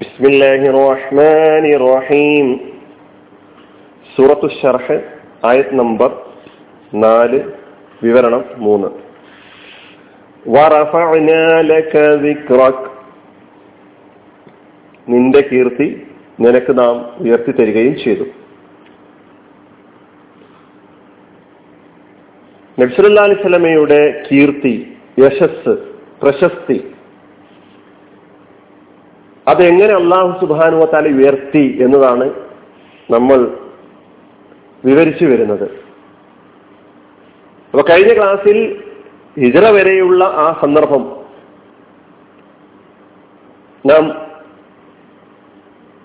بسم الله الرحمن الرحيم സൂറത്തു ഷർഹ് ആയത് നമ്പർ നാല് വിവരണം മൂന്ന് വറഫഅനാ ലക ദിക്റക് നിന്റെ കീർത്തി നിനക്ക് നാം ഉയർത്തി തരികയും ചെയ്തു നബ്സല്ലാ അലൈഹി സ്വലമയുടെ കീർത്തി യശസ് പ്രശസ്തി അതെങ്ങനെ അള്ളാഹു സുബാനുവത്താല ഉയർത്തി എന്നതാണ് നമ്മൾ വിവരിച്ചു വരുന്നത്. അപ്പൊ കഴിഞ്ഞ ക്ലാസ്സിൽ ഹിജറ വരെയുള്ള ആ സന്ദർഭം നാം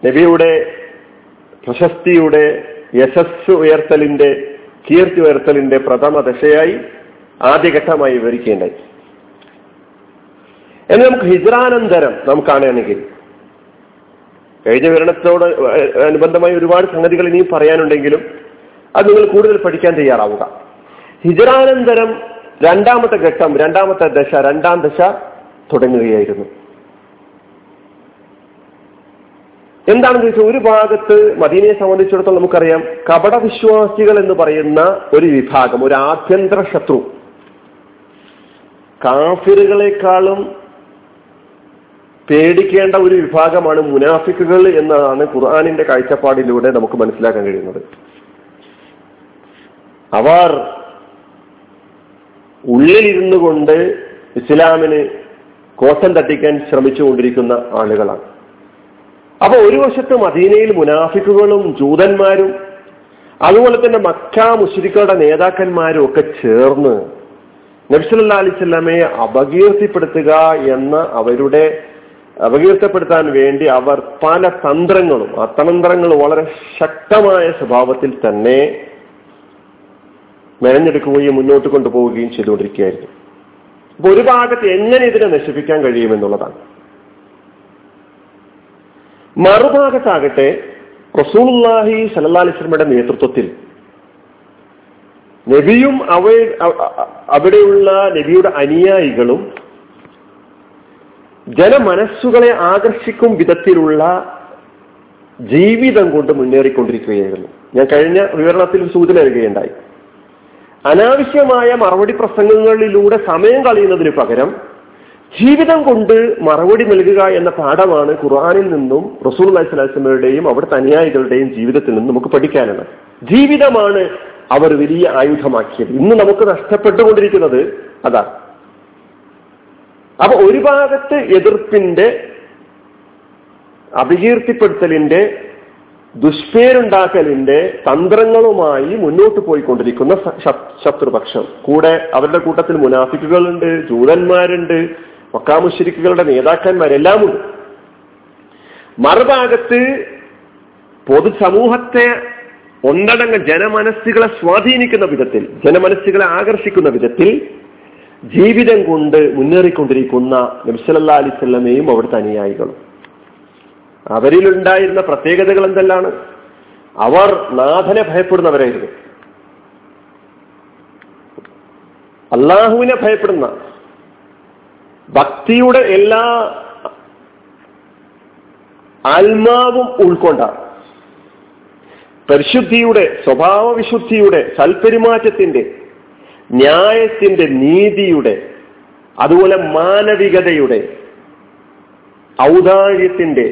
നബിയുടെ പ്രശസ്തിയുടെ യശസ് ഉയർത്തലിന്റെ കീർത്തി ഉയർത്തലിന്റെ പ്രഥമ ദശയായി ആദ്യഘട്ടമായി വിവരിക്കേണ്ടായി. എന്ന് നമുക്ക് ഹിജ്രാനന്തരം നമുക്ക് കാണുകയാണെങ്കിൽ കഴിഞ്ഞ വിവരണത്തോട് അനുബന്ധമായി ഒരുപാട് സംഗതികൾ ഇനിയും പറയാനുണ്ടെങ്കിലും അത് നിങ്ങൾ കൂടുതൽ പഠിക്കാൻ തയ്യാറാവുക. ഹിജറാനന്തരം രണ്ടാമത്തെ ഘട്ടം രണ്ടാമത്തെ ദശ രണ്ടാം ദശ തുടങ്ങുകയായിരുന്നു. എന്താണെന്ന് ചോദിച്ചാൽ ഒരു ഭാഗത്ത് മദീനയെ സംബന്ധിച്ചിടത്തോളം നമുക്കറിയാം കപട വിശ്വാസികൾ എന്ന് പറയുന്ന ഒരു വിഭാഗം ഒരു ആഭ്യന്തര ശത്രു. കാഫിറുകളെക്കാളും പേടിക്കേണ്ട ഒരു വിഭാഗമാണ് മുനാഫിക്കുകൾ എന്നതാണ് ഖുർആാനിന്റെ കാഴ്ചപ്പാടിലൂടെ നമുക്ക് മനസ്സിലാക്കാൻ കഴിയുന്നത്. അവർ ഉള്ളിലിരുന്നു കൊണ്ട് ഇസ്ലാമിന് കോട്ടം തട്ടിക്കാൻ ശ്രമിച്ചുകൊണ്ടിരിക്കുന്ന ആളുകളാണ്. അപ്പൊ ഒരു വശത്ത് മദീനയിൽ മുനാഫിക്കുകളും ജൂതന്മാരും അതുപോലെ തന്നെ മക്ക മുഷിരിക്കളുടെ നേതാക്കന്മാരും ഒക്കെ ചേർന്ന് നബ്സല്ലാ അലിസ്ലാമയെ അപകീർത്തിപ്പെടുത്തുക എന്ന അവരുടെ അപകീർത്തപ്പെടുത്താൻ വേണ്ടി അവർ പല തന്ത്രങ്ങളും ആ തന്ത്രങ്ങൾ വളരെ ശക്തമായ സ്വഭാവത്തിൽ തന്നെ മെനഞ്ഞെടുക്കുകയും മുന്നോട്ട് കൊണ്ടുപോവുകയും ചെയ്തുകൊണ്ടിരിക്കുകയായിരുന്നു. അപ്പൊ ഒരു ഭാഗത്ത് എങ്ങനെ ഇതിനെ നശിപ്പിക്കാൻ കഴിയുമെന്നുള്ളതാണ് മറുഭാഗത്താകട്ടെ റസൂൽഹി സല്ലാ അലിസ്ലമയുടെ നേതൃത്വത്തിൽ നബിയും അവ അവിടെയുള്ള നബിയുടെ അനുയായികളും ജനമനസ്സുകളെ ആകർഷിക്കും വിധത്തിലുള്ള ജീവിതം കൊണ്ട് മുന്നേറിക്കൊണ്ടിരിക്കുകയായിരുന്നു. ഞാൻ കഴിഞ്ഞ വിവരണത്തിൽ സൂചന നൽകുകയുണ്ടായി അനാവശ്യമായ മറുപടി പ്രസംഗങ്ങളിലൂടെ സമയം കളയുന്നതിന് പകരം ജീവിതം കൊണ്ട് മറുപടി നൽകുക എന്ന പാഠമാണ് ഖുർആാനിൽ നിന്നും റസൂൽ അലൈഹിസ്ലാമയുടെയും അവിടുത്തെ അനുയായികളുടെയും ജീവിതത്തിൽ നിന്നും നമുക്ക് പഠിക്കാനുള്ളത്. ജീവിതമാണ് അവർ വലിയ ആയുധമാക്കിയത്. ഇന്ന് നമുക്ക് നഷ്ടപ്പെട്ടുകൊണ്ടിരിക്കുന്നത് അതാ അപ്പൊ ഒരു ഭാഗത്ത് എതിർപ്പിന്റെ അപകീർത്തിപ്പെടുത്തലിന്റെ ദുഷ്പേരുണ്ടാക്കലിന്റെ തന്ത്രങ്ങളുമായി മുന്നോട്ട് പോയിക്കൊണ്ടിരിക്കുന്ന ശത്രുപക്ഷം. കൂടെ അവരുടെ കൂട്ടത്തിൽ മുനാഫിക്കുകളുണ്ട് ജൂതന്മാരുണ്ട് മക്കാമുശരിക്കുകളുടെ നേതാക്കന്മാരെല്ലാം ഉണ്ട് മറുഭാഗത്ത് പൊതുസമൂഹത്തെ ഒന്നടങ്ക ജനമനസ്സുകളെ സ്വാധീനിക്കുന്ന വിധത്തിൽ ജനമനസ്സുകളെ ആകർഷിക്കുന്ന വിധത്തിൽ ജീവിതം കൊണ്ട് മുന്നേറിക്കൊണ്ടിരിക്കുന്ന നബ്സലല്ലാ അലിസ്വല്ലമയും അവിടുത്തെ അനുയായികളും. അവരിലുണ്ടായിരുന്ന പ്രത്യേകതകൾ എന്തെല്ലാണ്? അവർ നാഥനെ ഭയപ്പെടുന്നവരായിരുന്നു. അള്ളാഹുവിനെ ഭയപ്പെടുന്ന ഭക്തിയുടെ എല്ലാ ആത്മാവും ഉൾക്കൊണ്ട പരിശുദ്ധിയുടെ സ്വഭാവ വിശുദ്ധിയുടെ സൽപെരുമാറ്റത്തിന്റെ ന്യായത്തിന്റെ നീതിയുടെ അതുപോലെ മാനവികതയുടെ ഔദാര്യത്തിന്റെ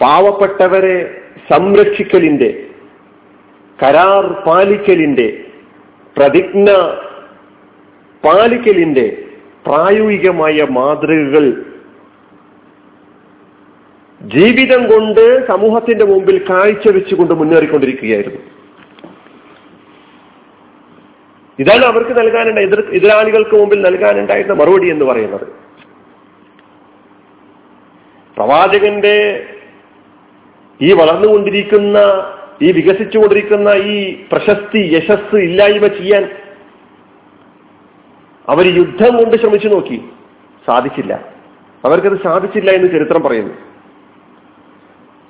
പാവപ്പെട്ടവരെ സംരക്ഷിക്കലിന്റെ കരാർ പാലിക്കലിന്റെ പ്രതിജ്ഞ പാലിക്കലിന്റെ പ്രായോഗികമായ മാതൃകകൾ ജീവിതം കൊണ്ട് സമൂഹത്തിന്റെ മുമ്പിൽ കാഴ്ചവെച്ചുകൊണ്ട് മുന്നേറിക്കൊണ്ടിരിക്കുകയായിരുന്നു. ഇതാണ് അവർക്ക് നൽകാനുണ്ട എതിർ എതിരാളികൾക്ക് മുമ്പിൽ നൽകാനുണ്ടായിരുന്ന മറുപടി എന്ന് പറയുന്നത്. പ്രവാചകന്റെ ഈ വളർന്നുകൊണ്ടിരിക്കുന്ന ഈ വികസിച്ചുകൊണ്ടിരിക്കുന്ന ഈ പ്രശസ്തി യശസ് ഇല്ലായ്മ ചെയ്യാൻ അവർ യുദ്ധം കൊണ്ട് ശ്രമിച്ചു നോക്കി. സാധിച്ചില്ല. അവർക്കത് സാധിച്ചില്ല എന്ന് ചരിത്രം പറയുന്നു.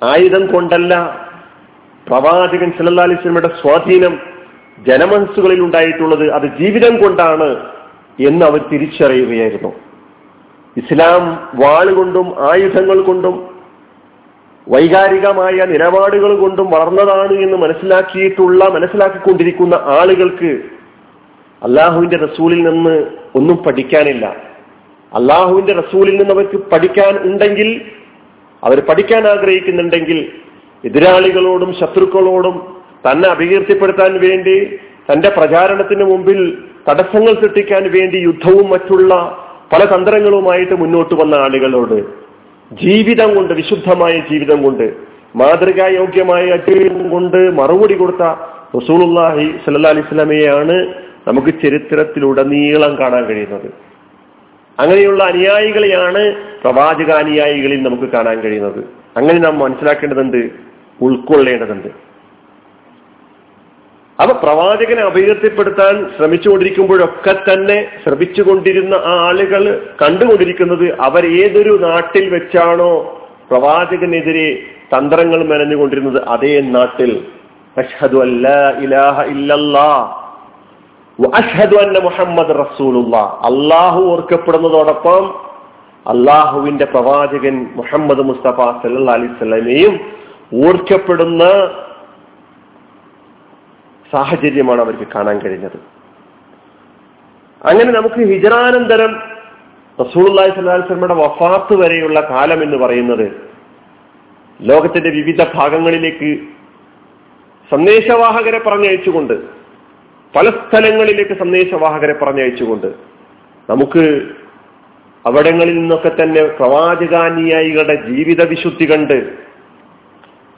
ആയുധം കൊണ്ടല്ല പ്രവാചകൻ സല്ലല്ലാഹു അലൈഹി വസല്ലമയുടെ സ്വാധീനം ജനമനസ്സുകളിൽ ഉണ്ടായിട്ടുള്ളത് അത് ജീവിതം കൊണ്ടാണ് എന്ന് അവർ തിരിച്ചറിയുകയായിരുന്നു. ഇസ്ലാം വാളുകൊണ്ടും ആയുധങ്ങൾ കൊണ്ടും വൈകാരികമായ നിലപാടുകൾ കൊണ്ടും വളർന്നതാണ് എന്ന് മനസ്സിലാക്കിയിട്ടുള്ള മനസ്സിലാക്കിക്കൊണ്ടിരിക്കുന്ന ആളുകൾക്ക് അള്ളാഹുവിന്റെ റസൂലിൽ നിന്ന് ഒന്നും പഠിക്കാനില്ല. അള്ളാഹുവിന്റെ റസൂലിൽ നിന്ന് അവർക്ക് പഠിക്കാൻ ഉണ്ടെങ്കിൽ അവർ പഠിക്കാൻ ആഗ്രഹിക്കുന്നുണ്ടെങ്കിൽ എതിരാളികളോടും ശത്രുക്കളോടും തന്നെ അപകീർത്തിപ്പെടുത്താൻ വേണ്ടി തന്റെ പ്രചാരണത്തിന് മുമ്പിൽ തടസ്സങ്ങൾ സൃഷ്ടിക്കാൻ വേണ്ടി യുദ്ധവും മറ്റുള്ള പല തന്ത്രങ്ങളുമായിട്ട് മുന്നോട്ട് വന്ന ആളുകളോട് ജീവിതം കൊണ്ട് വിശുദ്ധമായ ജീവിതം കൊണ്ട് മാതൃകായോഗ്യമായ ജീവിതം കൊണ്ട് മറുപടി കൊടുത്ത റസൂലുല്ലാഹി സല്ലാ അലിസ്ലാമയെയാണ് നമുക്ക് ചരിത്രത്തിലുടനീളം കാണാൻ കഴിയുന്നത്. അങ്ങനെയുള്ള അനുയായികളെയാണ് പ്രവാചക അനുയായികളിൽ നമുക്ക് കാണാൻ കഴിയുന്നത്. അങ്ങനെ നാം മനസ്സിലാക്കേണ്ടതുണ്ട് ഉൾക്കൊള്ളേണ്ടതുണ്ട്. അപ്പൊ പ്രവാചകനെ അപകീർത്തിപ്പെടുത്താൻ ശ്രമിച്ചുകൊണ്ടിരിക്കുമ്പോഴൊക്കെ തന്നെ ശ്രമിച്ചുകൊണ്ടിരുന്ന ആ ആളുകൾ കണ്ടുകൊണ്ടിരിക്കുന്നത് അവർ ഏതൊരു നാട്ടിൽ വെച്ചാണോ പ്രവാചകനെതിരെ തന്ത്രങ്ങൾ മെനഞ്ഞുകൊണ്ടിരുന്നത്? അതേ നാട്ടിൽ. അഷ്ഹദു ഇലാഹ ഇല്ലല്ലാ. അഷ്ഹദു അന്ന മുഹമ്മദ് റസൂലുള്ള. അള്ളാഹു ഓർക്കപ്പെടുന്നതോടൊപ്പം അള്ളാഹുവിന്റെ പ്രവാചകൻ മുഹമ്മദ് മുസ്തഫ സല്ലാ അലിസ്ലമയും ഓർക്കപ്പെടുന്ന സാഹചര്യമാണ് അവർക്ക് കാണാൻ കഴിഞ്ഞത്. അങ്ങനെ നമുക്ക് ഹിജറാനന്തരം റസൂള്ളി സ്വലാസ്ലമയുടെ വഫാത്ത് വരെയുള്ള കാലം എന്ന് പറയുന്നത് ലോകത്തിന്റെ വിവിധ ഭാഗങ്ങളിലേക്ക് സന്ദേശവാഹകരെ പറഞ്ഞയച്ചുകൊണ്ട് പല സ്ഥലങ്ങളിലേക്ക് സന്ദേശവാഹകരെ പറഞ്ഞയച്ചുകൊണ്ട് നമുക്ക് അവിടങ്ങളിൽ നിന്നൊക്കെ തന്നെ പ്രവാചകാനുയായികളുടെ ജീവിത വിശുദ്ധി കണ്ട്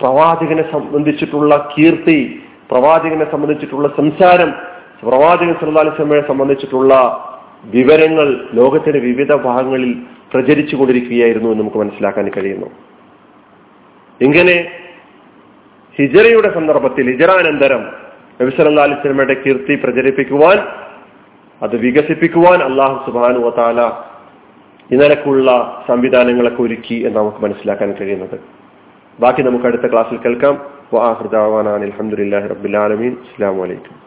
പ്രവാചകനെ സംബന്ധിച്ചിട്ടുള്ള കീർത്തി പ്രവാചകനെ സംബന്ധിച്ചിട്ടുള്ള സംസാരം പ്രവാചകൻ സല്ലാസ്ലമയെ സംബന്ധിച്ചിട്ടുള്ള വിവരങ്ങൾ ലോകത്തിന്റെ വിവിധ ഭാഗങ്ങളിൽ പ്രചരിച്ചു കൊണ്ടിരിക്കുകയായിരുന്നു എന്ന് നമുക്ക് മനസ്സിലാക്കാൻ കഴിയുന്നു. ഇങ്ങനെ ഹിജറയുടെ സന്ദർഭത്തിൽ ഹിജറാനന്തരം നബിസല്ലാ അലിസ്ലമയുടെ കീർത്തി പ്രചരിപ്പിക്കുവാൻ അത് വികസിപ്പിക്കുവാൻ അള്ളാഹു സുബാനു വതാല ഇന്നലക്കുള്ള സംവിധാനങ്ങളൊക്കെ ഒരുക്കി എന്ന് നമുക്ക് മനസ്സിലാക്കാൻ കഴിയുന്നത്. ബാക്കി നമുക്ക് അടുത്ത ക്ലാസ്സിൽ കേൾക്കാം. വാഹൃദാവാനാൻ അലഹമുല്ലാ റബ്ബുലാലമീൻ അസ്സാം വലൈക്കും